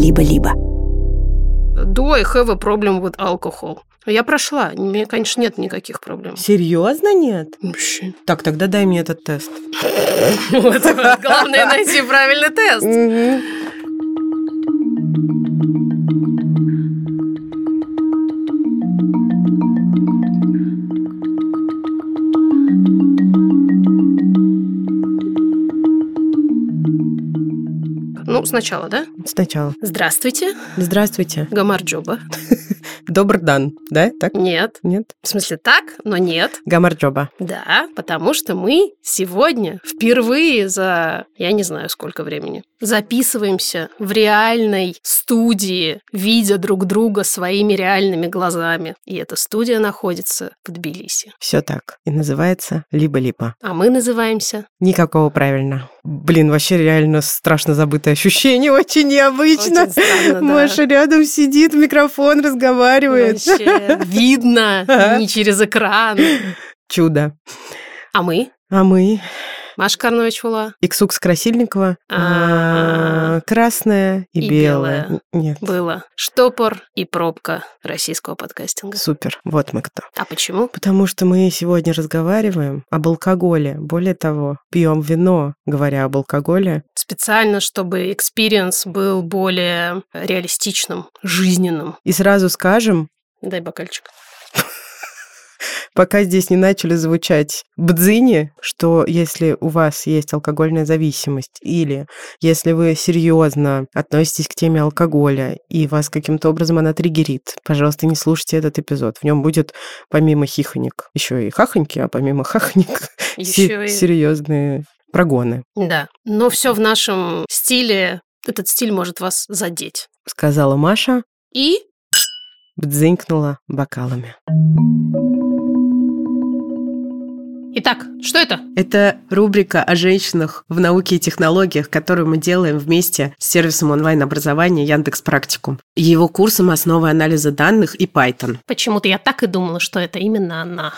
либо-либо. Do I have a problem with alcohol? Я прошла. У меня, конечно, нет никаких проблем. Серьезно нет? Вообще. Так, тогда дай мне этот тест. Главное найти правильный тест. Ну, сначала, да? Сначала. Здравствуйте, Здравствуйте. Гамарджоба. Добрый дан, да? Так? Нет. Нет? В смысле так, но нет. Гамарджоба. Да, потому что мы сегодня впервые за, я не знаю сколько времени, записываемся в реальной студии, видя друг друга своими реальными глазами. И эта студия находится в Тбилиси. Все так. И называется либо-либо. А мы называемся... Никакого правильно. Блин, вообще реально страшно забытое ощущение, очень необычно. Очень странно, да. Маша рядом сидит, микрофон разговаривает. Вообще видно, не через экран. Чудо. А мы? А мы? Маша Карнович-Фула. Иксукс Красильникова. А. Красная и, белая. Нет. Было штопор и пробка российского подкастинга. Супер. Вот мы кто. А почему? Потому что мы сегодня разговариваем об алкоголе. Более того, пьем вино, говоря об алкоголе. Специально, чтобы experience был более реалистичным, жизненным. И сразу скажем, Дай бокальчик. Пока здесь не начали звучать бдзини, что если у вас есть алкогольная зависимость или если вы серьезно относитесь к теме алкоголя и вас каким-то образом она триггерит, пожалуйста, не слушайте этот эпизод. В нем будет помимо хихонек еще и хахоньки, а помимо хахонек Еще и... серьезные прогоны, Да. Но все в нашем стиле. Этот стиль может вас задеть. сказала Маша, И бдзынькнула бокалами. Итак, что это? Это рубрика о женщинах в науке и технологиях, которую мы делаем вместе с сервисом онлайн-образования Яндекс Практикум. Его курсом основы анализа данных и Python. Почему-то я так и думала, что это именно она.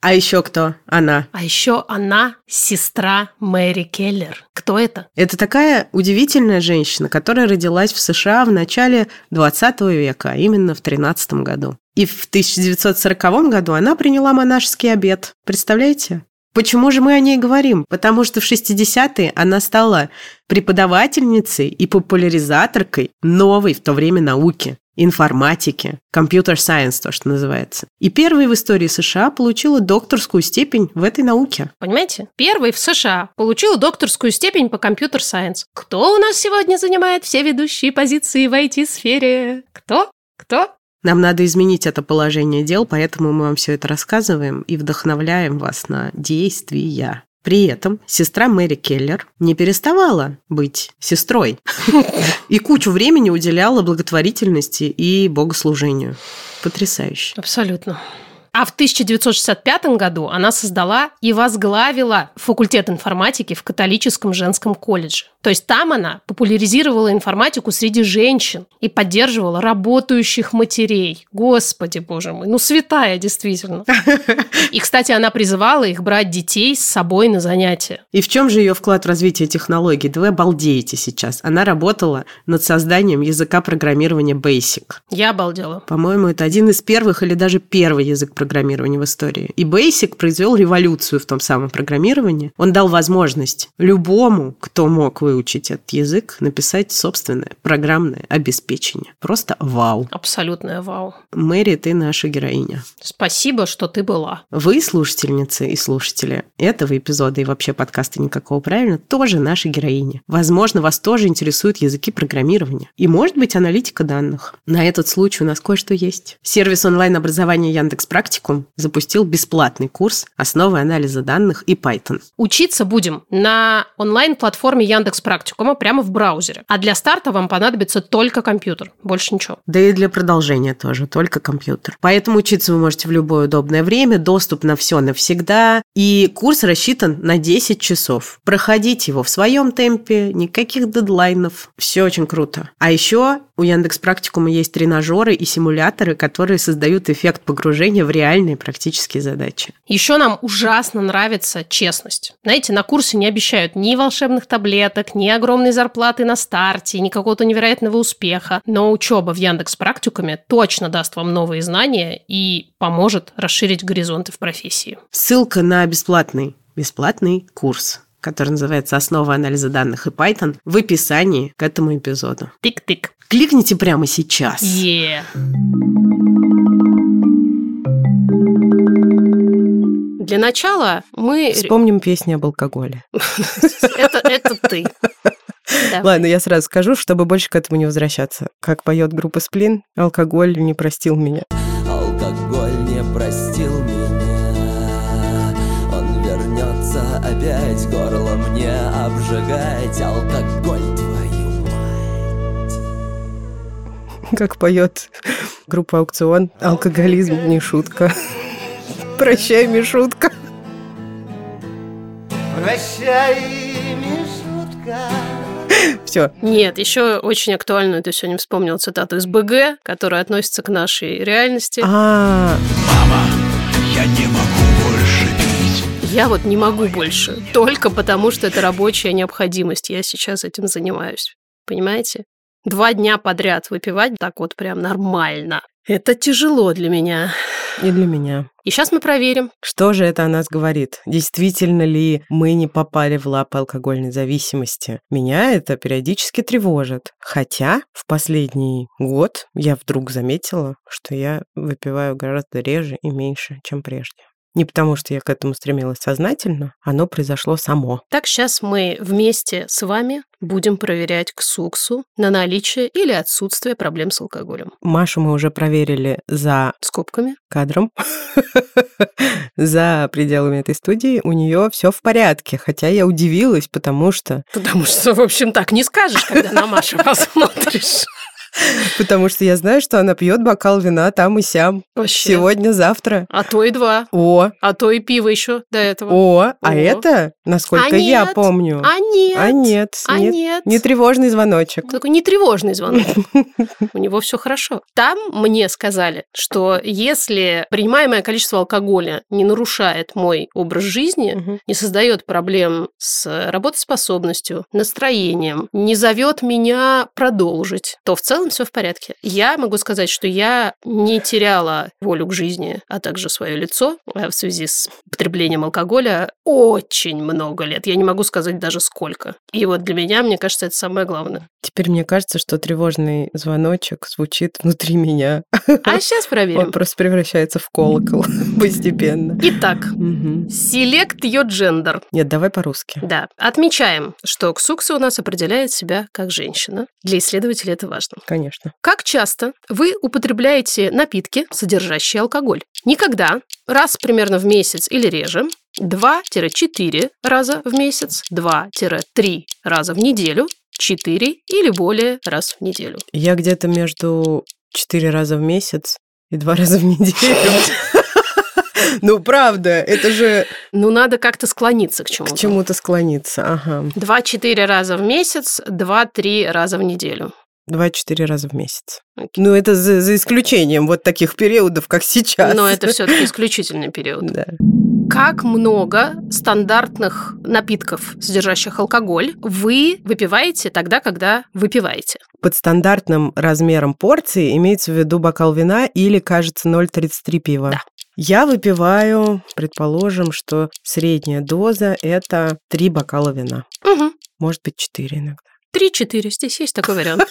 А еще кто? Она. А еще она сестра Мэри Келлер. Кто это? Это такая удивительная женщина, которая родилась в США в начале 20 века, именно в 13 году. И в 1940 году она приняла монашеский обет. Представляете? Почему же мы о ней говорим? Потому что в 60-е она стала преподавательницей и популяризаторкой новой в то время науки информатики, компьютер-сайенс, то, что называется. И первой в истории США получила докторскую степень в этой науке. Понимаете? Первый в США получил докторскую степень по компьютер-сайенс. Кто у нас сегодня занимает все ведущие позиции в IT-сфере? Кто? Кто? Нам надо изменить это положение дел, поэтому мы вам все это рассказываем и вдохновляем вас на действия. При этом сестра Мэри Келлер не переставала быть сестрой и кучу времени уделяла благотворительности и богослужению. Потрясающе. Абсолютно. А в 1965 году она создала и возглавила факультет информатики в католическом женском колледже. То есть там она популяризировала информатику среди женщин и поддерживала работающих матерей. Господи, боже мой, ну святая действительно. И, кстати, она призывала их брать детей с собой на занятия. И в чем же ее вклад в развитие технологий? Да вы обалдеете сейчас. Она работала над созданием языка программирования Basic. Я обалдела. По-моему, это один из первых или даже первый язык программирования в истории. И Basic произвел революцию в том самом программировании. Он дал возможность любому, кто мог выучить этот язык, написать собственное программное обеспечение. Просто вау. Абсолютное вау. Мэри, ты наша героиня. Спасибо, что ты была. Вы, слушательницы и слушатели этого эпизода и вообще подкаста «Никакого правильно», тоже наши героини. Возможно, вас тоже интересуют языки программирования. И, может быть, аналитика данных. На этот случай у нас кое-что есть. Сервис онлайн-образования Яндекс Практикум запустил бесплатный курс «Основы анализа данных и Python». Учиться будем на онлайн-платформе Яндекс Практикума прямо в браузере. А для старта вам понадобится только компьютер. Больше ничего. Да и для продолжения тоже, только компьютер. Поэтому учиться вы можете в любое удобное время, доступ на все навсегда. И курс рассчитан на 10 часов. Проходите его в своем темпе, никаких дедлайнов. Все очень круто. А еще У Яндекс Практикума есть тренажеры и симуляторы, которые создают эффект погружения в реальные практические задачи. Еще нам ужасно нравится честность. Знаете, на курсе не обещают ни волшебных таблеток, ни огромной зарплаты на старте, ни какого-то невероятного успеха. Но учеба в Яндекс Практикуме точно даст вам новые знания и поможет расширить горизонты в профессии. Ссылка на бесплатный, бесплатный курс который называется «Основа анализа данных и Python», в описании к этому эпизоду. Тык-тык. Кликните прямо сейчас. Е. Для начала мы... Вспомним песни об алкоголе. Это, это ты. Давай. Ладно, я сразу скажу, чтобы больше к этому не возвращаться. Как поет группа Сплин, алкоголь не простил меня. Алкоголь не простил меня вернется опять горло мне обжигать Алкоголь твою мать Как поет группа Аукцион, алкоголизм не шутка. Прощай, Мишутка. Прощай, Мишутка Все. Нет, еще очень актуальную ты сегодня вспомнил цитату из БГ, которая относится к нашей реальности. А, Я не могу. Я вот не могу больше, только потому что это рабочая необходимость. Я сейчас этим занимаюсь. Понимаете? Два дня подряд выпивать так вот прям нормально. Это тяжело для меня. и для меня. И сейчас мы проверим. Что же это о нас говорит? Действительно ли мы не попали в лапы алкогольной зависимости? Меня это периодически тревожит. Хотя в последний год я вдруг заметила, что я выпиваю гораздо реже и меньше, чем прежде. Не потому, что я к этому стремилась сознательно, оно произошло само. Так, сейчас мы вместе с вами будем проверять ксуксу на наличие или отсутствие проблем с алкоголем. Машу мы уже проверили за Скобками. кадром. За пределами этой студии у нее все в порядке, хотя я удивилась, потому что Потому что, в общем, так не скажешь, когда на Машу посмотришь. потому что я знаю, что она пьет бокал вина там и сям. Вообще. Сегодня, завтра. А то и два. О, А то и пиво еще до этого. о, а О. это, насколько А я нет, помню. А нет. А нет, А не- нет. не тревожный звоночек. Такой нетревожный звонок. У него все хорошо. Там мне сказали, что если принимаемое количество алкоголя не нарушает мой образ жизни, не создает проблем с работоспособностью, настроением, не зовет меня продолжить, то в целом все в порядке. Я могу сказать, что я не теряла волю к жизни, а также свое лицо э, в связи с потреблением алкоголя очень много лет. Я не могу сказать даже сколько. И вот для меня, мне кажется, это самое главное. Теперь мне кажется, что тревожный звоночек звучит внутри меня. А сейчас Он проверим. просто превращается в колокол постепенно. Итак. Select your gender. Нет, давай по-русски. Да, отмечаем, что Ксукса у нас определяет себя как женщина. Для исследователей это важно. Конечно. Как часто вы употребляете напитки, содержащие алкоголь? Никогда. Раз примерно в месяц или реже. 2-4 раза в месяц. 2-3 раза в неделю. 4 или более раз в неделю. Я где-то между четыре раза в месяц и два раза в неделю. Ну, правда, это же Ну, надо как-то склониться к чему-то. к чему-то склониться. Ага. 2-4 раза в месяц, 2-3 раза в неделю. Два-четыре раза в месяц. Окей. Ну, это за, за исключением вот таких периодов, как сейчас. Но это все-таки исключительный период. Да. Как много стандартных напитков, содержащих алкоголь, вы выпиваете тогда, когда выпиваете? Под стандартным размером порции имеется в виду бокал вина или, кажется, 0,33 пива. Да. Я выпиваю, предположим, что средняя доза – это три бокала вина. Угу. Может быть, четыре иногда. 3-4, здесь есть такой вариант.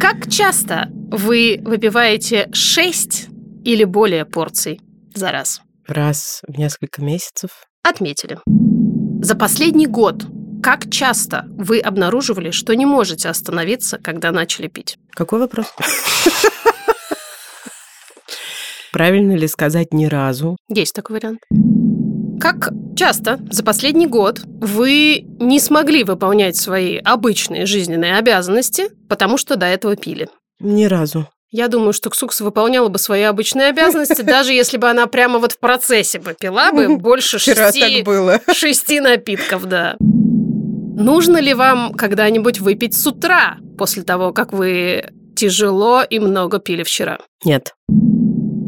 Как часто вы выпиваете 6 или более порций за раз? Раз в несколько месяцев. Отметили. За последний год как часто вы обнаруживали, что не можете остановиться, когда начали пить? Какой вопрос? Правильно ли сказать ни разу? Есть такой вариант. Как часто за последний год вы не смогли выполнять свои обычные жизненные обязанности, потому что до этого пили? Ни разу. Я думаю, что Ксукс выполняла бы свои обычные обязанности, даже если бы она прямо вот в процессе бы пила бы больше шести, шести напитков, да. Нужно ли вам когда-нибудь выпить с утра, после того, как вы тяжело и много пили вчера? Нет.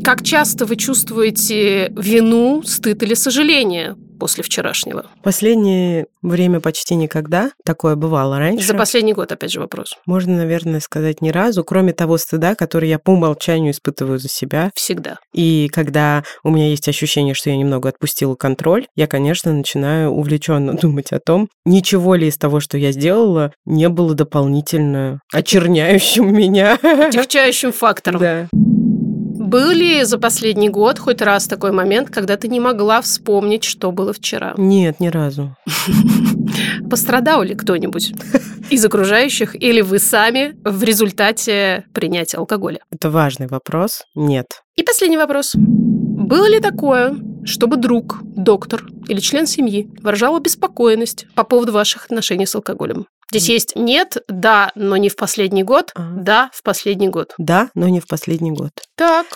Как часто вы чувствуете вину, стыд или сожаление после вчерашнего? Последнее время почти никогда. Такое бывало раньше. За последний год, опять же, вопрос. Можно, наверное, сказать ни разу, кроме того стыда, который я по умолчанию испытываю за себя. Всегда. И когда у меня есть ощущение, что я немного отпустила контроль, я, конечно, начинаю увлеченно думать о том, ничего ли из того, что я сделала, не было дополнительно очерняющим меня. Тягчающим фактором. Да. Был ли за последний год хоть раз такой момент, когда ты не могла вспомнить, что было вчера? Нет, ни разу. Пострадал ли кто-нибудь из окружающих или вы сами в результате принятия алкоголя? Это важный вопрос. Нет. И последний вопрос. Было ли такое, чтобы друг, доктор или член семьи выражал обеспокоенность по поводу ваших отношений с алкоголем? Здесь есть нет, да, но не в последний год, Ага. да, в последний год. Да, но не в последний год. Так.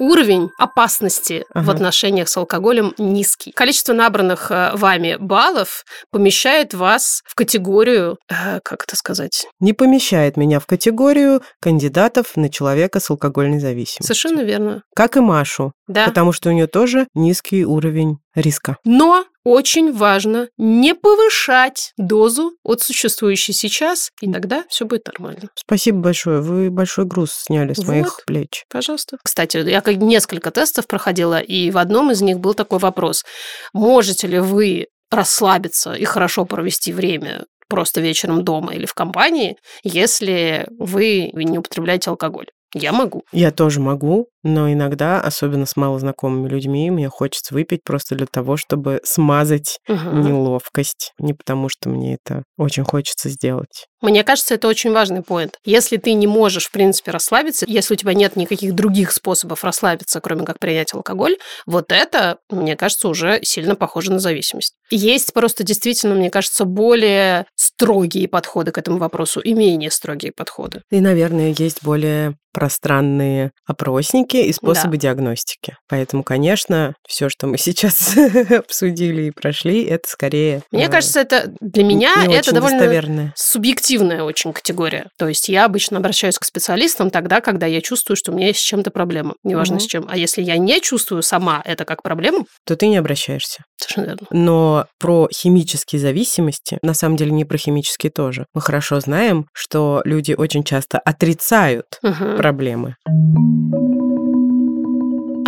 Уровень опасности в Ага. отношениях с алкоголем низкий. Количество набранных э, вами баллов помещает вас в категорию, э, как это сказать, Не помещает меня в категорию кандидатов на человека с алкогольной зависимостью. совершенно верно. Как и Машу, Да. потому что у нее тоже низкий уровень риска. Но очень важно не повышать дозу от существующей сейчас, и тогда все будет нормально. Спасибо большое. Вы большой груз сняли с моих Вот. плеч. Пожалуйста. Кстати, я как несколько тестов проходила, и в одном из них был такой вопрос. Можете ли вы расслабиться и хорошо провести время просто вечером дома или в компании, если вы не употребляете алкоголь? Я могу. Я тоже могу, но иногда, особенно с малознакомыми людьми, мне хочется выпить просто для того, чтобы смазать Мгм. неловкость. Не потому, что мне это очень хочется сделать. Мне кажется, это очень важный поинт. Если ты не можешь, в принципе, расслабиться, если у тебя нет никаких других способов расслабиться, кроме как принять алкоголь, вот это, мне кажется, уже сильно похоже на зависимость. Есть просто действительно, мне кажется, более строгие подходы к этому вопросу и менее строгие подходы. И, наверное, есть более пространные опросники и способы Да. диагностики. Поэтому, конечно, все, что мы сейчас обсудили и прошли, это скорее... Мне э, кажется, это для меня не это довольно достоверное. субъективная очень категория. То есть я обычно обращаюсь к специалистам тогда, когда я чувствую, что у меня есть с чем-то проблема. Неважно Мгм. с чем. А если я не чувствую сама это как проблему, То ты не обращаешься. совершенно верно. Но про химические зависимости, на самом деле не про химические тоже. Мы хорошо знаем, что люди очень часто отрицают Мгм. проблемы.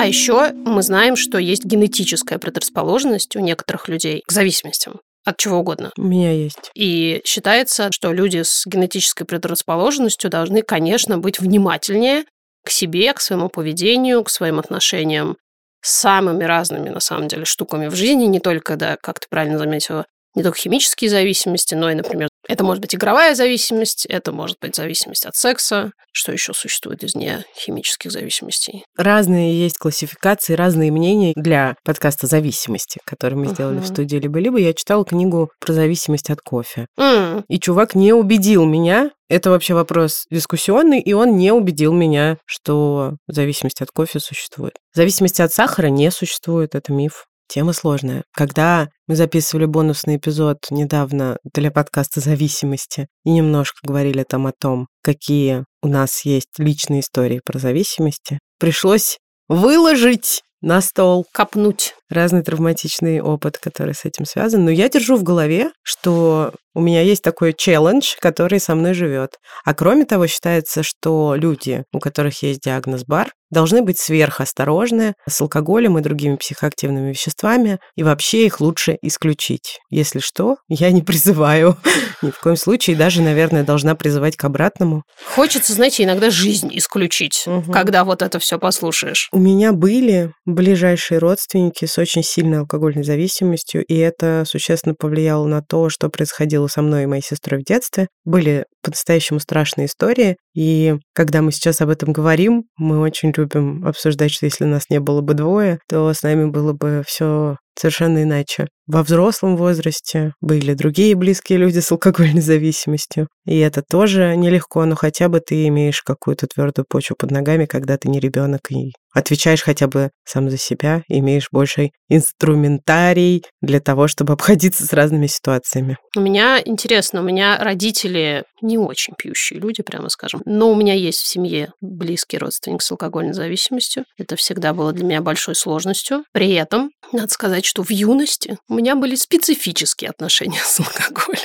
А еще мы знаем, что есть генетическая предрасположенность у некоторых людей к зависимостям от чего угодно. У меня есть. И считается, что люди с генетической предрасположенностью должны, конечно, быть внимательнее к себе, к своему поведению, к своим отношениям с самыми разными, на самом деле, штуками в жизни, не только, да, как ты правильно заметила, не только химические зависимости, но и, например, это может быть игровая зависимость, это может быть зависимость от секса, что еще существует из нехимических зависимостей. Разные есть классификации, разные мнения для подкаста «Зависимости», который мы сделали в Ага. студии «Либо-либо». Я читала книгу про зависимость от кофе. М, И чувак не убедил меня, это вообще вопрос дискуссионный, и он не убедил меня, что зависимость от кофе существует. Зависимости от сахара не существует, это миф. Тема сложная. Когда мы записывали бонусный эпизод недавно для подкаста «Зависимости» и немножко говорили там о том, какие у нас есть личные истории про зависимости, пришлось выложить на стол копнуть. Разный травматичный опыт, который с этим связан. Но я держу в голове, что у меня есть такой челлендж, который со мной живет. А кроме того, считается, что люди, у которых есть диагноз БАР, должны быть сверхосторожны с алкоголем и другими психоактивными веществами, и вообще их лучше исключить. Если что, я не призываю ни в коем случае, даже, наверное, должна призывать к обратному. Хочется, знаете, иногда жизнь исключить, Мгм. когда вот это все послушаешь. У меня были ближайшие родственники с очень сильной алкогольной зависимостью, и это существенно повлияло на то, что происходило со мной и моей сестрой в детстве. Были по-настоящему страшные истории, И когда мы сейчас об этом говорим, мы очень любим обсуждать, что если нас не было бы двое, то с нами было бы все совершенно иначе. Во взрослом возрасте были другие близкие люди с алкогольной зависимостью. И это тоже нелегко, но хотя бы ты имеешь какую-то твердую почву под ногами, когда ты не ребенок и отвечаешь хотя бы сам за себя, имеешь больший инструментарий для того, чтобы обходиться с разными ситуациями. У меня интересно, у меня родители не очень пьющие люди, прямо скажем. Но у меня есть в семье близкий родственник с алкогольной зависимостью. Это всегда было для меня большой сложностью. При этом, надо сказать, что в юности у меня были специфические отношения с алкоголем.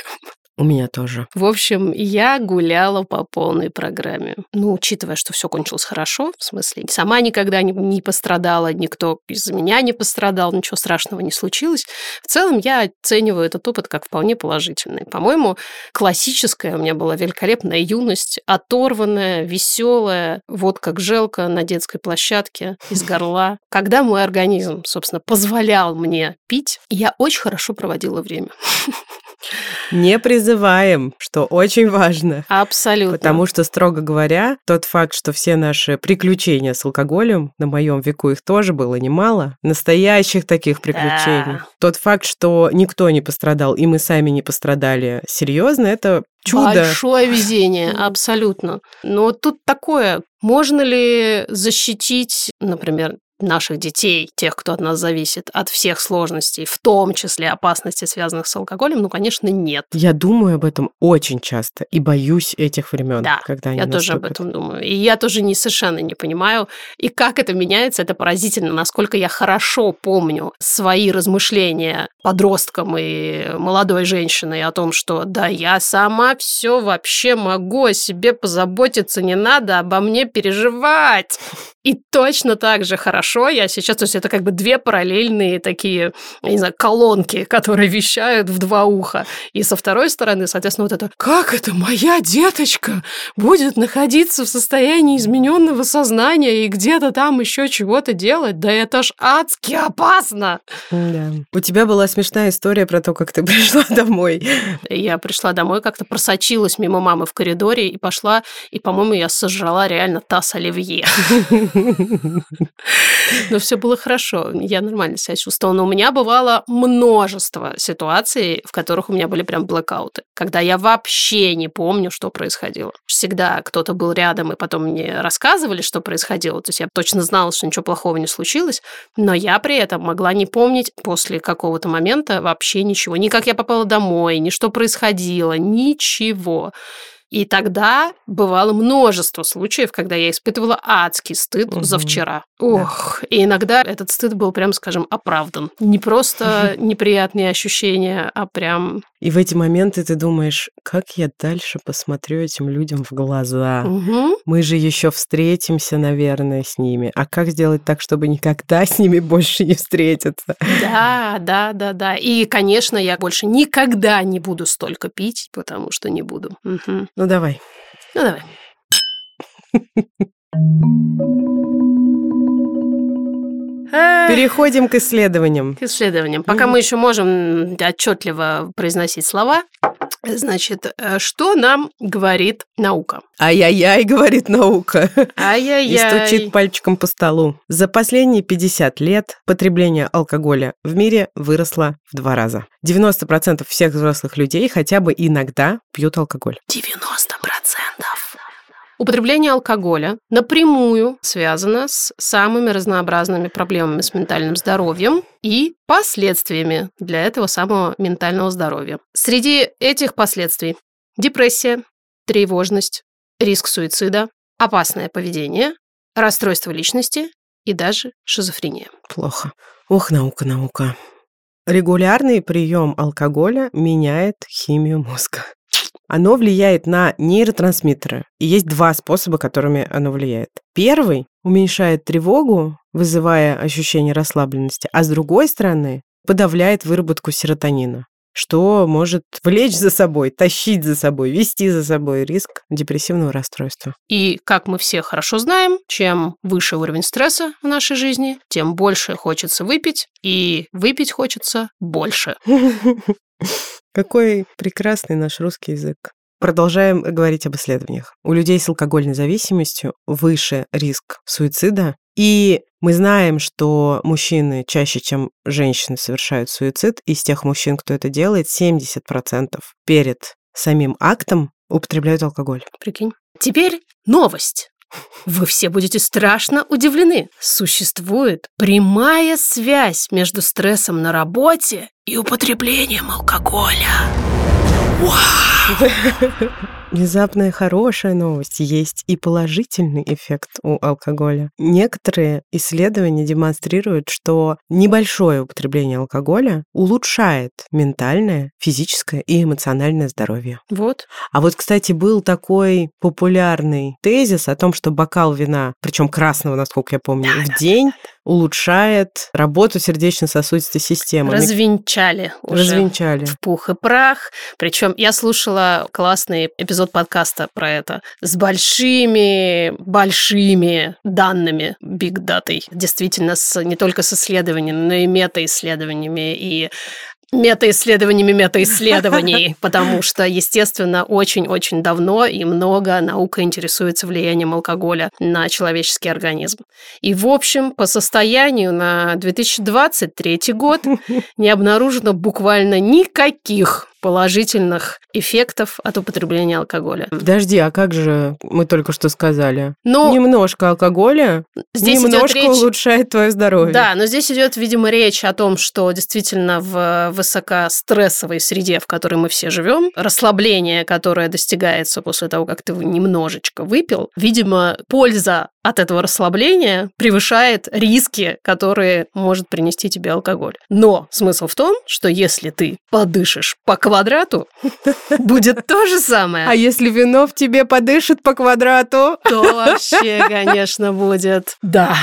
У меня тоже. В общем, я гуляла по полной программе. Ну, учитывая, что все кончилось хорошо, в смысле, сама никогда не, не пострадала, никто из-за меня не пострадал, ничего страшного не случилось. В целом, я оцениваю этот опыт как вполне положительный. По-моему, классическая у меня была великолепная юность, оторванная, веселая, вот как желка на детской площадке из горла. Когда мой организм, собственно, позволял мне пить, я очень хорошо проводила время. Не призываем, что очень важно. Абсолютно. Потому что, строго говоря, тот факт, что все наши приключения с алкоголем, на моем веку их тоже было немало, настоящих таких приключений. Да. Тот факт, что никто не пострадал, и мы сами не пострадали серьезно, это чудо. Большое везение, абсолютно. Но тут такое, можно ли защитить, например, наших детей, тех, кто от нас зависит, от всех сложностей, в том числе опасностей, связанных с алкоголем, ну, конечно, нет. Я думаю об этом очень часто и боюсь этих времен, Да, когда они Я тоже об наступят. этом думаю. И я тоже не совершенно не понимаю. И как это меняется, это поразительно, насколько я хорошо помню свои размышления подростком и молодой женщиной о том, что да, я сама все вообще могу о себе позаботиться, не надо обо мне переживать. И точно так же хорошо я сейчас, то есть это как бы две параллельные такие, я не знаю, колонки, которые вещают в два уха. И со второй стороны, соответственно, вот это «Как это моя деточка будет находиться в состоянии измененного сознания и где-то там еще чего-то делать? Да это ж адски опасно!» Да. У тебя была смешная история про то, как ты пришла домой. Я пришла домой, как-то просочилась мимо мамы в коридоре и пошла, и, по-моему, я сожрала реально таз оливье. Но все было хорошо, я нормально себя чувствовала. Но у меня бывало множество ситуаций, в которых у меня были прям блэкауты, когда я вообще не помню, что происходило. Всегда кто-то был рядом, и потом мне рассказывали, что происходило. То есть я точно знала, что ничего плохого не случилось, но я при этом могла не помнить после какого-то момента вообще ничего. Ни как я попала домой, ни что происходило, ничего. И тогда бывало множество случаев, когда я испытывала адский стыд Мгм. за вчера. Ох, и иногда этот стыд был, прям скажем, оправдан. Не просто неприятные ощущения, а прям... И в эти моменты ты думаешь, как я дальше посмотрю этим людям в глаза? Мгм. Мы же еще встретимся, наверное, с ними. А как сделать так, чтобы никогда с ними больше не встретиться? Да, да, да, да. И, конечно, я больше никогда не буду столько пить, потому что не буду. Мгм. Ну давай. Ну, давай. Переходим к исследованиям. К исследованиям. Пока мы еще можем отчетливо произносить слова, значит, э, что нам говорит наука? Ай-яй-яй, говорит наука. И Ай-яй-яй. стучит пальчиком по столу. За последние 50 лет потребление алкоголя в мире выросло в два раза. 90% всех взрослых людей хотя бы иногда пьют алкоголь. 90%. Употребление алкоголя напрямую связано с самыми разнообразными проблемами с ментальным здоровьем и последствиями для этого самого ментального здоровья. Среди этих последствий депрессия, тревожность, риск суицида, опасное поведение, расстройство личности и даже шизофрения. Плохо. Ох, наука, наука. Регулярный прием алкоголя меняет химию мозга. Оно влияет на нейротрансмиттеры. И есть два способа, которыми оно влияет. Первый уменьшает тревогу, вызывая ощущение расслабленности, а с другой стороны подавляет выработку серотонина, что может влечь за собой, тащить за собой, вести за собой риск депрессивного расстройства. И, как мы все хорошо знаем, чем выше уровень стресса в нашей жизни, тем больше хочется выпить, и выпить хочется больше. Какой прекрасный наш русский язык. продолжаем говорить об исследованиях. У людей с алкогольной зависимостью выше риск суицида, и мы знаем, что мужчины чаще, чем женщины, совершают суицид. Из тех мужчин, кто это делает, 70% перед самим актом употребляют алкоголь. Прикинь. Теперь новость. Вы все будете страшно удивлены. Существует прямая связь между стрессом на работе и употреблением алкоголя. Внезапная хорошая новость. Есть и положительный эффект у алкоголя. Некоторые исследования демонстрируют, что небольшое употребление алкоголя улучшает ментальное, физическое и эмоциональное здоровье. Вот. А вот, кстати, был такой популярный тезис о том, что бокал вина, причем красного, насколько я помню, в день улучшает работу сердечно-сосудистой системы. Развенчали уже. Развенчали. В пух и прах. Причем я слушала классный эпизод подкаста про это с большими, большими данными, биг датой. Действительно, с, не только с исследованиями, но и мета-исследованиями, и метаисследованиями метаисследований, потому что, естественно, очень-очень давно и много наука интересуется влиянием алкоголя на человеческий организм. И, в общем, по состоянию на 2023 год не обнаружено буквально никаких положительных эффектов от употребления алкоголя. Подожди, а как же мы только что сказали? Ну, Немножко алкоголя здесь немножко речь... улучшает твое здоровье. Да, но здесь идет, видимо, речь о том, что действительно в высокострессовой среде, в которой мы все живем, расслабление, которое достигается после того, как ты немножечко выпил, видимо, польза от этого расслабления превышает риски, которые может принести тебе алкоголь. Но смысл в том, что если ты подышишь по квадрату, будет то же самое. А если вино в тебе подышит по квадрату? То вообще, конечно, будет. Да.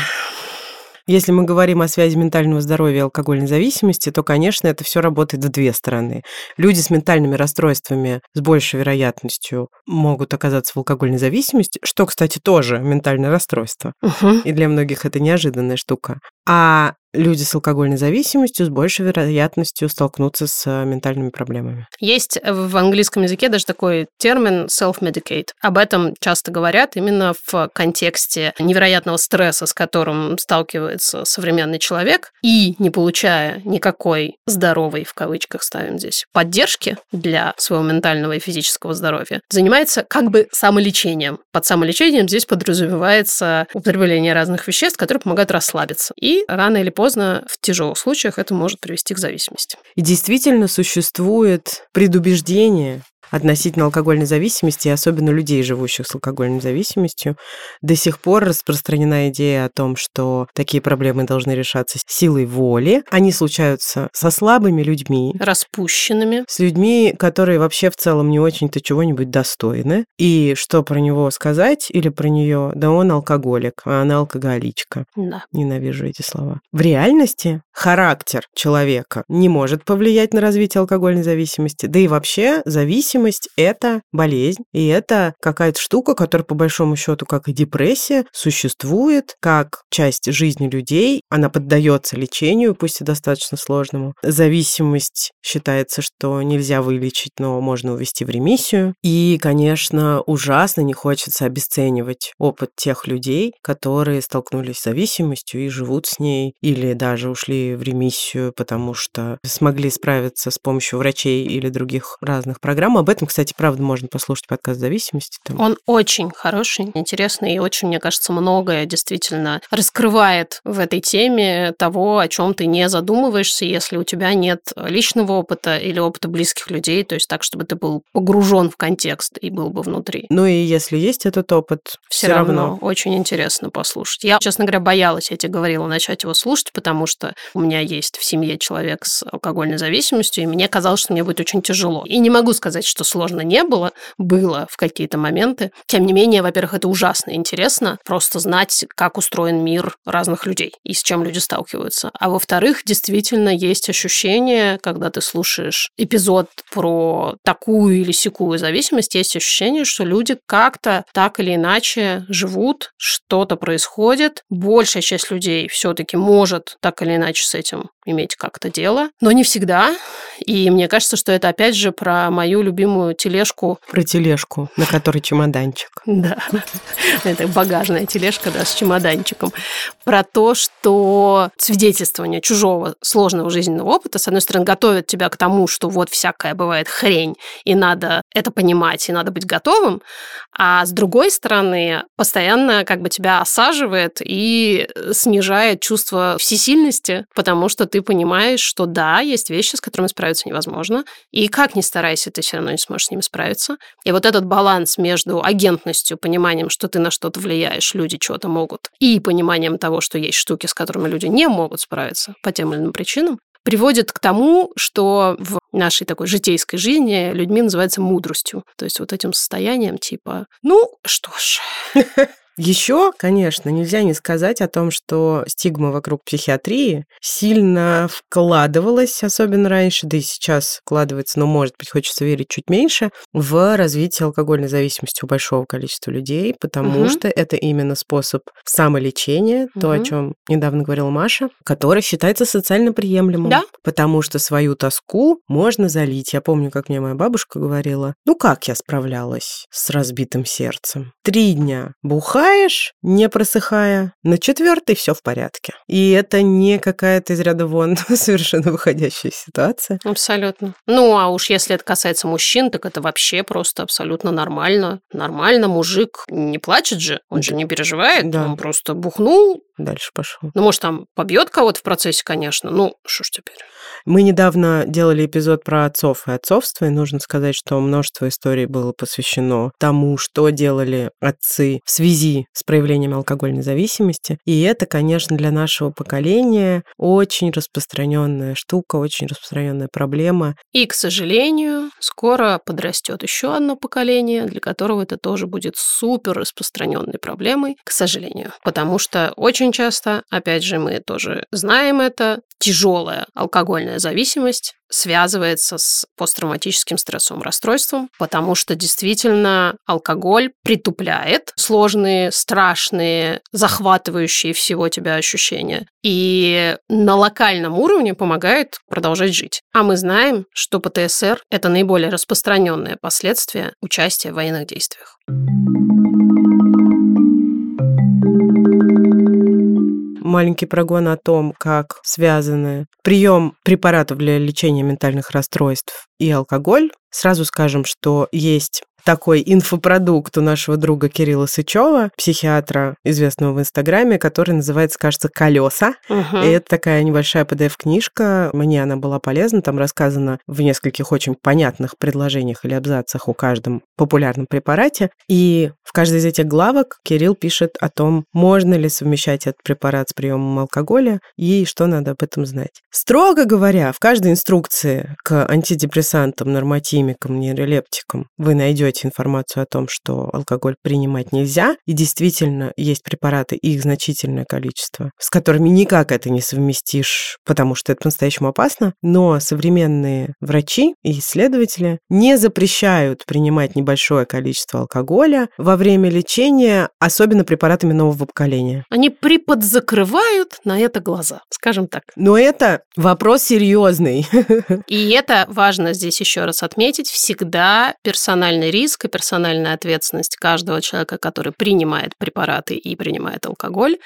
Если мы говорим о связи ментального здоровья и алкогольной зависимости, то, конечно, это все работает в две стороны. Люди с ментальными расстройствами с большей вероятностью могут оказаться в алкогольной зависимости, что, кстати, тоже ментальное расстройство. Угу. И для многих это неожиданная штука. А люди с алкогольной зависимостью с большей вероятностью столкнуться с э, ментальными проблемами. Есть в английском языке даже такой термин self-medicate. Об этом часто говорят именно в контексте невероятного стресса, с которым сталкивается современный человек, и не получая никакой здоровой, в кавычках ставим здесь, поддержки для своего ментального и физического здоровья, занимается как бы самолечением. Под самолечением здесь подразумевается употребление разных веществ, которые помогают расслабиться. И рано или поздно поздно в тяжелых случаях это может привести к зависимости. И действительно существует предубеждение относительно алкогольной зависимости, и особенно людей, живущих с алкогольной зависимостью, до сих пор распространена идея о том, что такие проблемы должны решаться силой воли. Они случаются со слабыми людьми. Распущенными. С людьми, которые вообще в целом не очень-то чего-нибудь достойны. И что про него сказать или про нее? Да он алкоголик, а она алкоголичка. Да. Ненавижу эти слова. В реальности характер человека не может повлиять на развитие алкогольной зависимости. Да и вообще зависимость зависимость – это болезнь, и это какая-то штука, которая, по большому счету, как и депрессия, существует как часть жизни людей. Она поддается лечению, пусть и достаточно сложному. Зависимость считается, что нельзя вылечить, но можно увести в ремиссию. И, конечно, ужасно не хочется обесценивать опыт тех людей, которые столкнулись с зависимостью и живут с ней, или даже ушли в ремиссию, потому что смогли справиться с помощью врачей или других разных программ. Об этом, кстати, правда, можно послушать подкаст зависимости. Там. Он очень хороший, интересный и очень, мне кажется, многое действительно раскрывает в этой теме того, о чем ты не задумываешься, если у тебя нет личного опыта или опыта близких людей, то есть так, чтобы ты был погружен в контекст и был бы внутри. Ну и если есть этот опыт, все, все равно, равно очень интересно послушать. Я, честно говоря, боялась, я тебе говорила, начать его слушать, потому что у меня есть в семье человек с алкогольной зависимостью, и мне казалось, что мне будет очень тяжело. И не могу сказать, что сложно не было, было в какие-то моменты. Тем не менее, во-первых, это ужасно интересно, просто знать, как устроен мир разных людей и с чем люди сталкиваются. А во-вторых, действительно есть ощущение, когда ты слушаешь эпизод про такую или секую зависимость, есть ощущение, что люди как-то так или иначе живут, что-то происходит. Большая часть людей все-таки может так или иначе с этим иметь как-то дело, но не всегда. И мне кажется, что это опять же про мою любимую тележку. Про тележку, на которой чемоданчик. Да, это багажная тележка, да, с чемоданчиком. Про то, что свидетельствование чужого сложного жизненного опыта, с одной стороны, готовит тебя к тому, что вот всякая бывает хрень, и надо это понимать, и надо быть готовым, а с другой стороны, постоянно как бы тебя осаживает и снижает чувство всесильности, потому что ты понимаешь, что да, есть вещи, с которыми справиться невозможно, и как ни старайся, ты все равно не сможешь с ними справиться. И вот этот баланс между агентностью, пониманием, что ты на что-то влияешь, люди чего-то могут, и пониманием того, что есть штуки, с которыми люди не могут справиться по тем или иным причинам, приводит к тому, что в нашей такой житейской жизни людьми называется мудростью. То есть вот этим состоянием типа, ну что ж, Еще, конечно, нельзя не сказать о том, что стигма вокруг психиатрии сильно вкладывалась, особенно раньше, да и сейчас вкладывается, но, может быть, хочется верить чуть меньше, в развитие алкогольной зависимости у большого количества людей, потому Мгм. что это именно способ самолечения, то, о чем недавно говорила Маша, который считается социально приемлемым. Да. Потому что свою тоску можно залить. Я помню, как мне моя бабушка говорила, ну как я справлялась с разбитым сердцем? Три дня бухаешь, не просыхая, на четвертый все в порядке. И это не какая-то из ряда вон совершенно выходящая ситуация. Абсолютно. Ну, а уж если это касается мужчин, так это вообще просто абсолютно нормально. Нормально, мужик не плачет же, он же не переживает, Да. он просто бухнул. Дальше пошел. Ну, может, там побьет кого-то в процессе, конечно. Ну, что ж теперь. Мы недавно делали эпизод про отцов и отцовство, и нужно сказать, что множество историй было посвящено тому, что делали отцы в связи с проявлением алкогольной зависимости. И это, конечно, для нашего поколения очень распространенная штука, очень распространенная проблема. И, к сожалению, скоро подрастет еще одно поколение, для которого это тоже будет супер распространенной проблемой, к сожалению. Потому что очень часто, опять же, мы тоже знаем это, тяжелая алкогольная зависимость связывается с посттравматическим стрессовым расстройством, потому что действительно алкоголь притупляет сложные, страшные, захватывающие всего тебя ощущения. И на локальном уровне помогает продолжать жить. А мы знаем, что ПТСР – это наиболее распространенное последствие участия в военных действиях. Маленький прогон о том, как связаны прием препаратов для лечения ментальных расстройств и алкоголь. Сразу скажем, что есть такой инфопродукт у нашего друга Кирилла Сычева, психиатра, известного в Инстаграме, который называется, кажется, «Колеса». Мгм. И это такая небольшая PDF-книжка. Мне она была полезна. Там рассказано в нескольких очень понятных предложениях или абзацах о каждом популярном препарате. И в каждой из этих главок Кирилл пишет о том, можно ли совмещать этот препарат с приемом алкоголя и что надо об этом знать. Строго говоря, в каждой инструкции к антидепрессантам, нормотимикам, нейролептикам вы найдете информацию о том, что алкоголь принимать нельзя. И действительно, есть препараты, и их значительное количество, с которыми никак это не совместишь, потому что это по-настоящему опасно. Но современные врачи и исследователи не запрещают принимать небольшое количество алкоголя во время лечения, особенно препаратами нового поколения. Они приподзакрывают на это глаза, скажем так. Но это вопрос серьезный. И это важно здесь еще раз отметить. Всегда персональный риск и персональная ответственность каждого человека, который принимает препараты и принимает алкоголь.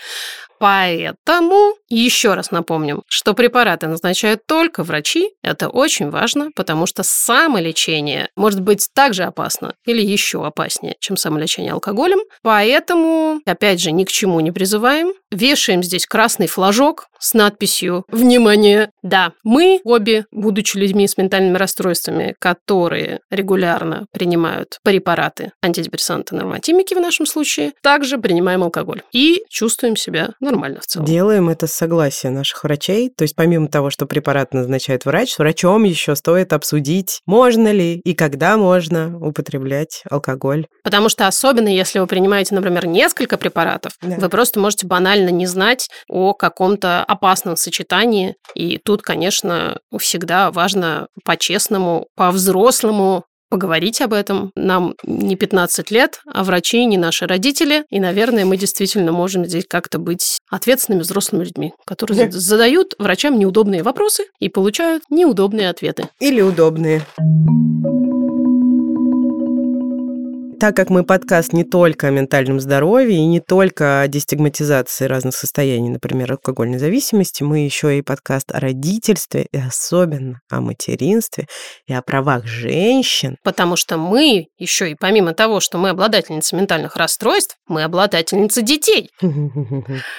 Поэтому еще раз напомним, что препараты назначают только врачи. Это очень важно, потому что самолечение может быть также опасно или еще опаснее, чем самолечение алкоголем. Поэтому, опять же, ни к чему не призываем. Вешаем здесь красный флажок с надписью «Внимание!». Да, мы обе, будучи людьми с ментальными расстройствами, которые регулярно принимают препараты, антидепрессанты, нормотимики в нашем случае, также принимаем алкоголь и чувствуем себя нормально в целом. Делаем это с согласия наших врачей. То есть помимо того, что препарат назначает врач, с врачом еще стоит обсудить, можно ли и когда можно употреблять алкоголь. Потому что особенно если вы принимаете, например, несколько препаратов, Да. вы просто можете банально не знать о каком-то опасном сочетании. И тут, конечно, всегда важно по-честному, по-взрослому поговорить об этом. Нам не 15 лет, а врачи не наши родители. И, наверное, мы действительно можем здесь как-то быть ответственными взрослыми людьми, которые задают врачам неудобные вопросы и получают неудобные ответы. Или удобные. Так как мы подкаст не только о ментальном здоровье и не только о дестигматизации разных состояний, например, алкогольной зависимости, мы еще и подкаст о родительстве и особенно о материнстве и о правах женщин. Потому что мы еще и помимо того, что мы обладательницы ментальных расстройств, мы обладательницы детей.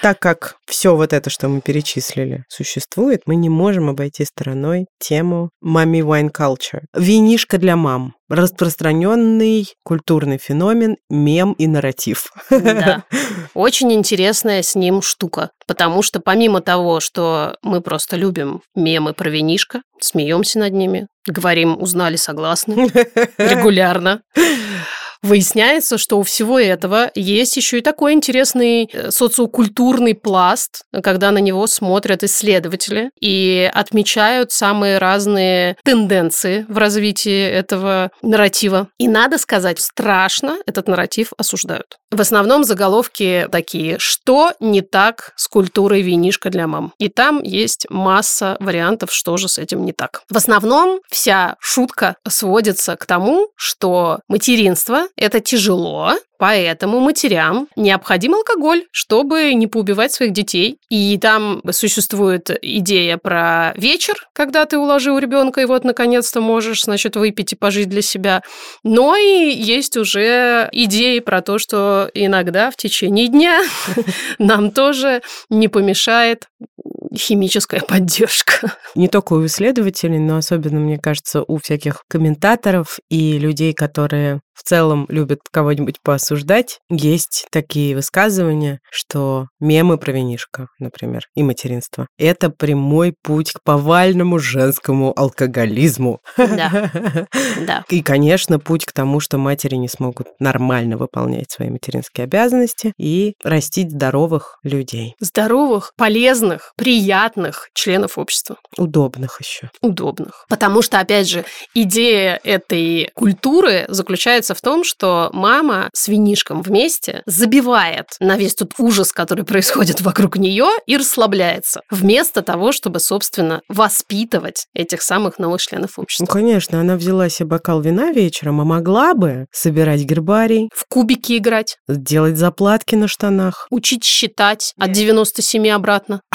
Так как все вот это, что мы перечислили, существует, мы не можем обойти стороной тему мами wine culture. Винишка для мам распространенный культурный феномен, мем и нарратив. Да. Очень интересная с ним штука, потому что помимо того, что мы просто любим мемы про винишко, смеемся над ними, говорим «узнали, согласны» регулярно, Выясняется, что у всего этого есть еще и такой интересный э, социокультурный пласт, когда на него смотрят исследователи и отмечают самые разные тенденции в развитии этого нарратива. И надо сказать, страшно этот нарратив осуждают. В основном заголовки такие, что не так с культурой винишка для мам. И там есть масса вариантов, что же с этим не так. В основном вся шутка сводится к тому, что материнство это тяжело, Поэтому матерям необходим алкоголь, чтобы не поубивать своих детей. И там существует идея про вечер, когда ты уложил ребенка, и вот наконец-то можешь, значит, выпить и пожить для себя. Но и есть уже идеи про то, что иногда в течение дня нам тоже не помешает химическая поддержка. Не только у исследователей, но особенно, мне кажется, у всяких комментаторов и людей, которые в целом любят кого-нибудь поосуждать, есть такие высказывания, что мемы про винишко, например, и материнство – это прямой путь к повальному женскому алкоголизму. Да, да. И, конечно, путь к тому, что матери не смогут нормально выполнять свои материнские обязанности и растить здоровых людей. Здоровых, полезных, приятных членов общества. Удобных еще. Удобных. Потому что, опять же, идея этой культуры заключается в том, что мама с винишком вместе забивает на весь тот ужас, который происходит вокруг нее, и расслабляется, вместо того, чтобы, собственно, воспитывать этих самых новых членов общества. Ну, конечно, она взяла себе бокал вина вечером, а могла бы собирать гербарий. В кубики играть. Делать заплатки на штанах. Учить считать от 97 обратно.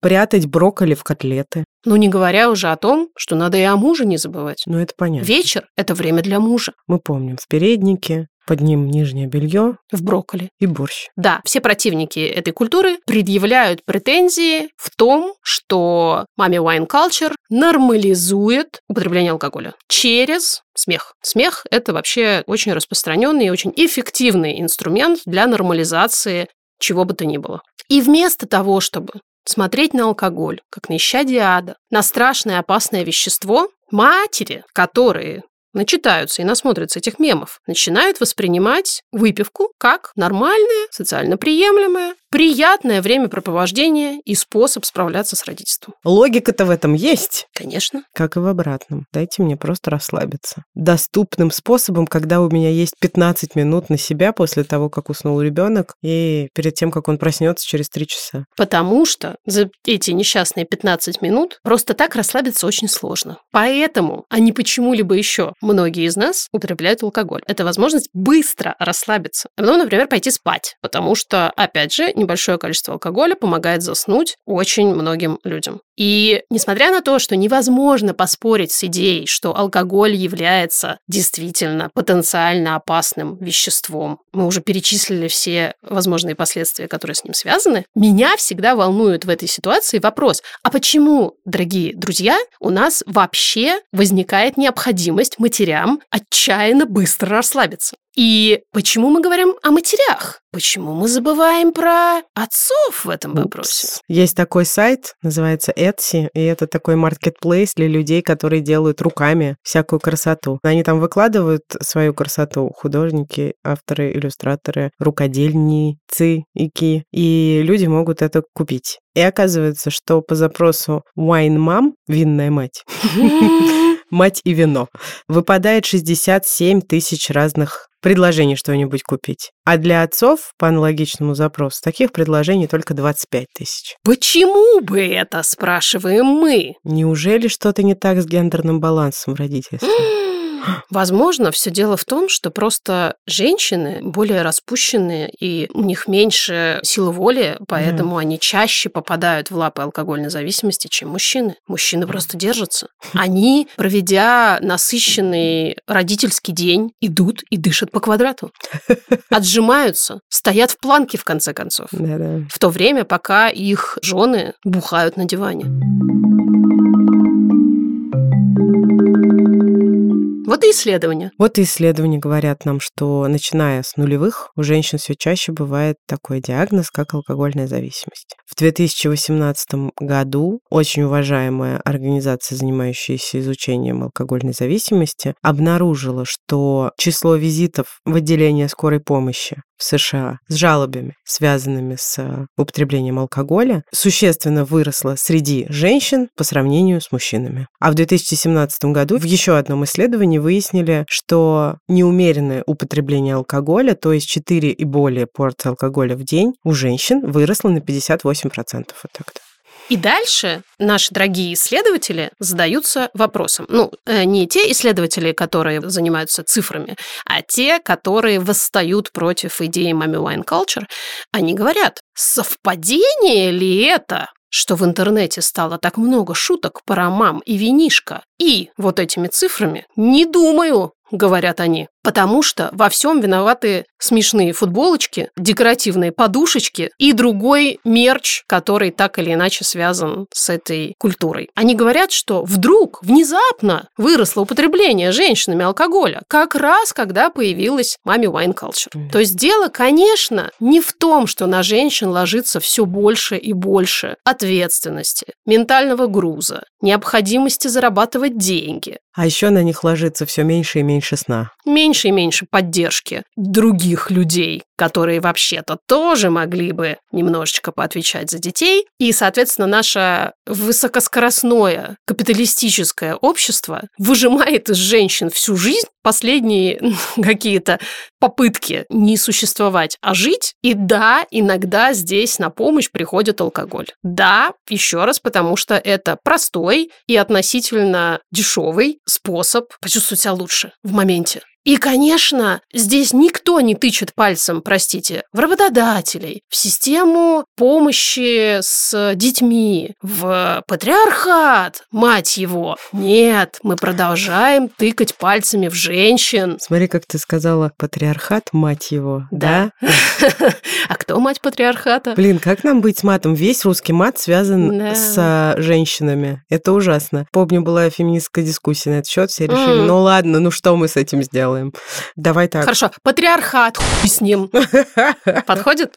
Прятать брокколи в котлеты. Ну, не говоря уже о том, что надо и о муже не забывать. Ну, это понятно. Вечер – это время для мужа. Мы помним, в переднике, под ним нижнее белье. В брокколи. И борщ. Да, все противники этой культуры предъявляют претензии в том, что маме wine culture нормализует употребление алкоголя через смех. Смех – это вообще очень распространенный и очень эффективный инструмент для нормализации чего бы то ни было. И вместо того, чтобы смотреть на алкоголь, как на исчадие ада, на страшное опасное вещество, матери, которые начитаются и насмотрятся этих мемов, начинают воспринимать выпивку как нормальное, социально приемлемое, приятное времяпрепровождение и способ справляться с родительством. Логика-то в этом есть. Конечно. Как и в обратном. Дайте мне просто расслабиться. Доступным способом, когда у меня есть 15 минут на себя после того, как уснул ребенок, и перед тем, как он проснется через 3 часа. Потому что за эти несчастные 15 минут просто так расслабиться очень сложно. Поэтому, а не почему-либо еще, многие из нас употребляют алкоголь. Это возможность быстро расслабиться. А потом, например, пойти спать. Потому что, опять же, небольшое количество алкоголя помогает заснуть очень многим людям. И несмотря на то, что невозможно поспорить с идеей, что алкоголь является действительно потенциально опасным веществом, мы уже перечислили все возможные последствия, которые с ним связаны, меня всегда волнует в этой ситуации вопрос, а почему, дорогие друзья, у нас вообще возникает необходимость матерям отчаянно быстро расслабиться? И почему мы говорим о матерях? Почему мы забываем про отцов в этом вопросе? Есть такой сайт, называется Etsy, и это такой маркетплейс для людей, которые делают руками всякую красоту. Они там выкладывают свою красоту, художники, авторы, иллюстраторы, рукодельницы, ики, и люди могут это купить. И оказывается, что по запросу wine mom, винная мать, мать и вино. Выпадает 67 тысяч разных предложений что-нибудь купить. А для отцов, по аналогичному запросу, таких предложений только 25 тысяч. Почему бы это, спрашиваем мы? Неужели что-то не так с гендерным балансом в родительстве? Возможно, все дело в том, что просто женщины более распущенные, и у них меньше силы воли, поэтому Да. они чаще попадают в лапы алкогольной зависимости, чем мужчины. Мужчины просто держатся. Они, проведя насыщенный родительский день, идут и дышат по квадрату. Отжимаются, стоят в планке, в конце концов. Да-да. В то время, пока их жены бухают на диване. Вот и исследование. Вот и исследования говорят нам, что начиная с нулевых у женщин все чаще бывает такой диагноз, как алкогольная зависимость. В 2018 году очень уважаемая организация, занимающаяся изучением алкогольной зависимости, обнаружила, что число визитов в отделение скорой помощи в США с жалобами, связанными с э, употреблением алкоголя, существенно выросло среди женщин по сравнению с мужчинами. А в 2017 году в еще одном исследовании выяснили, что неумеренное употребление алкоголя, то есть 4 и более порций алкоголя в день, у женщин выросло на 58%. Вот так-то. И дальше наши дорогие исследователи задаются вопросом. Ну, э, не те исследователи, которые занимаются цифрами, а те, которые восстают против идеи Mami Wine Culture. Они говорят, совпадение ли это, что в интернете стало так много шуток про мам и винишко, и вот этими цифрами не думаю, говорят они. Потому что во всем виноваты смешные футболочки, декоративные подушечки и другой мерч, который так или иначе связан с этой культурой. Они говорят, что вдруг, внезапно выросло употребление женщинами алкоголя, как раз когда появилась маме wine culture. Мгм. То есть дело, конечно, не в том, что на женщин ложится все больше и больше ответственности, ментального груза, необходимости зарабатывать деньги, А еще на них ложится все меньше и меньше сна. меньше и меньше поддержки других людей, которые вообще-то тоже могли бы немножечко поотвечать за детей. И, соответственно, наше высокоскоростное капиталистическое общество выжимает из женщин всю жизнь последние какие-то попытки не существовать, а жить. И да, иногда здесь на помощь приходит алкоголь. Да, еще раз, потому что это простой и относительно дешевый способ почувствовать себя лучше в моменте. И, конечно, здесь никто не тычет пальцем, простите, в работодателей, в систему помощи с детьми, в патриархат, мать его. Нет, мы продолжаем тыкать пальцами в женщин. Смотри, как ты сказала, патриархат, мать его, Да. А кто мать патриархата? Блин, как нам быть с матом? Весь русский мат связан с а, женщинами. Это ужасно. Помню, была феминистская дискуссия на этот счет. Все решили, ну ладно, ну что мы с этим сделаем? Давай так. Хорошо, патриархат, хуй с ним. Подходит?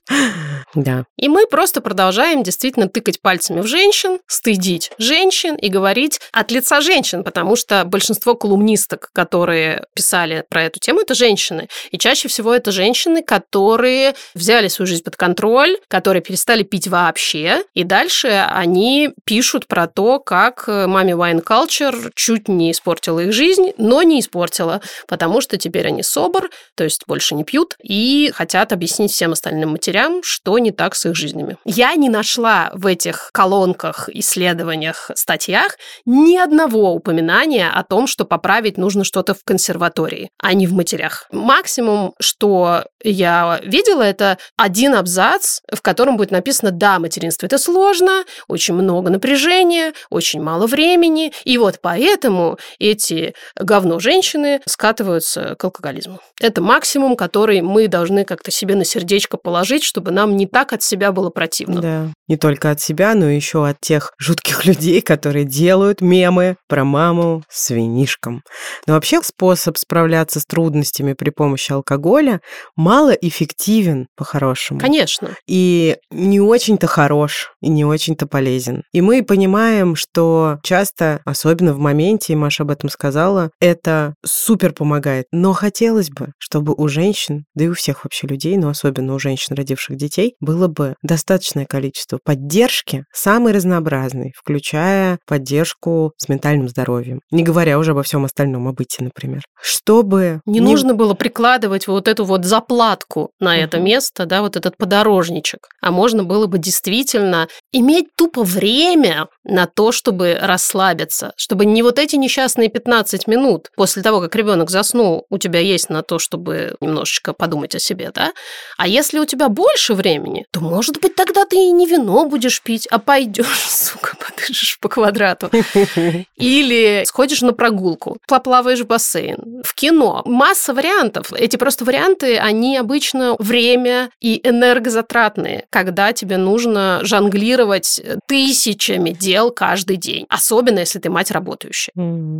Да. И мы просто продолжаем действительно тыкать пальцами в женщин, стыдить женщин и говорить от лица женщин, потому что большинство колумнисток, которые писали про эту тему, это женщины. И чаще всего это женщины, которые взяли свою жизнь под контроль, которые перестали пить вообще, и дальше они пишут про то, как э, маме Wine Culture чуть не испортила их жизнь, но не испортила, потому что теперь они собор, то есть больше не пьют, и хотят объяснить всем остальным матерям, что не так с их жизнями. Я не нашла в этих колонках, исследованиях, статьях ни одного упоминания о том, что поправить нужно что-то в консерватории, а не в матерях. Максимум, что я видела, это один абзац, в котором будет написано «Да, материнство – это сложно, очень много напряжения, очень мало времени, и вот поэтому эти говно женщины скатываются к алкоголизму». Это максимум, который мы должны как-то себе на сердечко положить, чтобы нам не так от себя было противно. Да. Не только от себя, но еще от тех жутких людей, которые делают мемы про маму с винишком. Но вообще способ справляться с трудностями при помощи алкоголя малоэффективен по-хорошему. Конечно. и не очень-то хорош, и не очень-то полезен. И мы понимаем, что часто, особенно в моменте, и Маша об этом сказала, это супер помогает бывает. Но хотелось бы, чтобы у женщин, да и у всех вообще людей, но особенно у женщин, родивших детей, было бы достаточное количество поддержки, самой разнообразной, включая поддержку с ментальным здоровьем. Не говоря уже обо всем остальном, о быте, например. Чтобы... Не, нужно было прикладывать вот эту вот заплатку на это место, да, вот этот подорожничек. А можно было бы действительно иметь тупо время на то, чтобы расслабиться, чтобы не вот эти несчастные 15 минут после того, как ребенок заснул, у тебя есть на то, чтобы немножечко подумать о себе, да? А если у тебя больше времени, то, может быть, тогда ты и не вино будешь пить, а пойдешь, сука, подышишь по квадрату. Или сходишь на прогулку, поплаваешь в бассейн, в кино. Масса вариантов. Эти просто варианты, они обычно время и энергозатратные, когда тебе нужно жонглировать тысячами дел каждый день. Особенно, если ты мать работающая.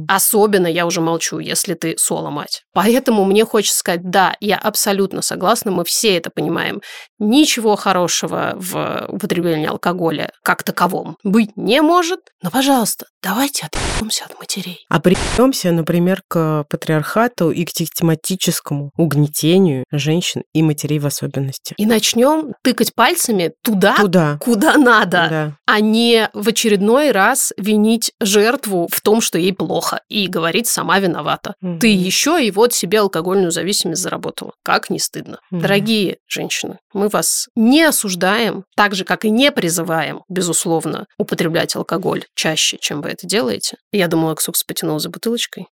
Особенно, я уже молчу, если ты соло-мать. Поэтому мне хочется сказать, да, я абсолютно согласна, мы все это понимаем. Ничего хорошего в употреблении алкоголя как таковом быть не может. Но, пожалуйста, давайте отъебемся от матерей. А придемся, например, к патриархату и к систематическому угнетению женщин и матерей в особенности. И начнем тыкать пальцами туда, Туда. куда надо, Да. а не в очередной раз винить жертву в том, что ей плохо, и говорить сама виновата. Мгм. Ты еще и вот себе алкогольную зависимость заработала. Как не стыдно. Мгм. Дорогие женщины, мы вас не осуждаем, так же, как и не призываем, безусловно, употреблять алкоголь чаще, чем вы это делаете. Я думала, Ксукс потянул за бутылочкой,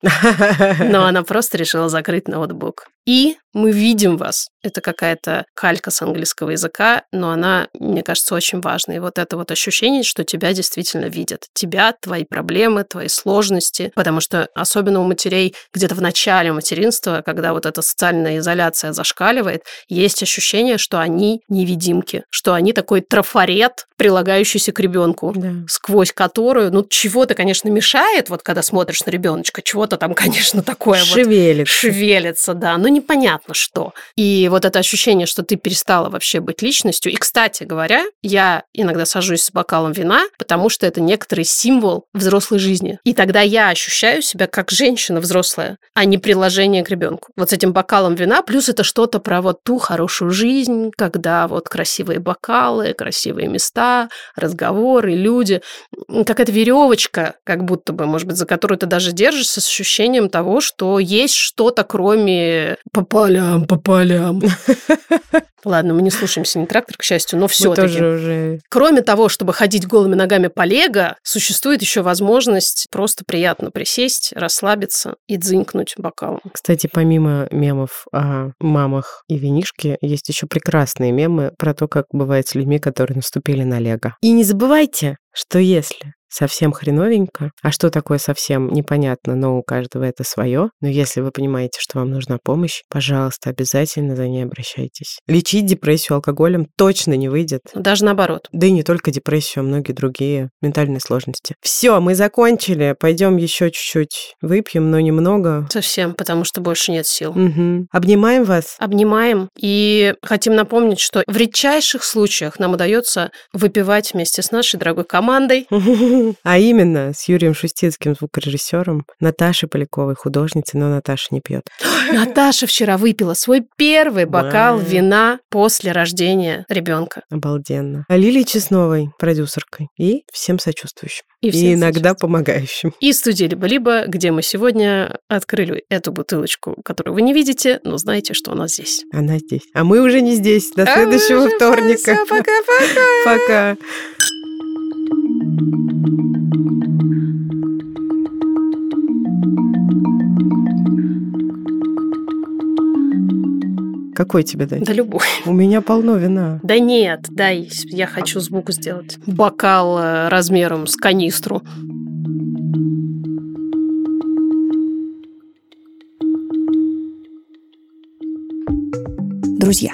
но она просто решила закрыть ноутбук. И мы видим вас. Это какая-то калька с английского языка, но она, мне кажется, очень важной. И вот это вот ощущение, что тебя действительно видят. Тебя, твои проблемы, твои сложности. Потому что особенно у матерей где-то в начале материнства, когда вот эта социальная изоляция зашкаливает, есть ощущение, что они невидимки, что они такой трафарет, прилагающийся к ребенку Да. сквозь которую, ну, чего-то, конечно, мешает, вот когда смотришь на ребеночка, чего-то там, конечно, такое вот Шевелится. шевелится, да, но непонятно что. И вот это ощущение, что ты перестала вообще быть личностью. И, кстати говоря, я иногда сажусь с бокалом вина, потому что это некоторый символ взрослой жизни. И тогда я ощущаю себя как женщина взрослая, а не приложение к ребенку. Вот с этим бокалом вина, плюс это что-то про вот ту хорошую жизнь, когда вот красивые бокалы, красивые места, разговоры, люди. Какая-то веревочка, как будто бы, может быть, за которую ты даже держишься с ощущением того, что есть что-то, кроме по полям, по полям. Ладно, мы не слушаемся не трактор, к счастью, но все-таки. уже... Кроме того, чтобы ходить голыми ногами по лего, существует еще возможность просто приятно присесть, расслабиться и дзынькнуть бокалом. Кстати, помимо мемов о мамах и винишке, есть еще прекрасные мемы про то, как бывает с людьми, которые наступили на лего. И не забывайте, что если совсем хреновенько, а что такое совсем непонятно, но у каждого это свое, но если вы понимаете, что вам нужна помощь, пожалуйста, обязательно за ней обращайтесь. Лечить депрессию алкоголем точно не выйдет. Даже наоборот. Да и не только депрессию, а многие другие ментальные сложности. Все, мы закончили. Пойдем еще чуть-чуть выпьем, но немного. Совсем, потому что больше нет сил. Мгм. Обнимаем вас. Обнимаем и хотим напомнить, что в редчайших случаях нам удается выпивать вместе с нашей дорогой командой. А именно с Юрием Шустицким, звукорежиссером, Наташей Поляковой, художницей, но Наташа не пьет. Наташа вчера выпила свой первый бокал вина после рождения ребенка. Обалденно. А Лилии Чесновой, продюсеркой. И всем сочувствующим. И И, иногда помогающим. И студии «Либо-либо», где мы сегодня открыли эту бутылочку, которую вы не видите, но знаете, что она здесь. Она здесь. А мы уже не здесь. До А следующего вторника. всё, Пока-пока. Пока. Какой тебе дать? Да любой. У меня полно вина. Да нет, дай, я хочу звук сделать. Бокал э, размером с канистру. Друзья,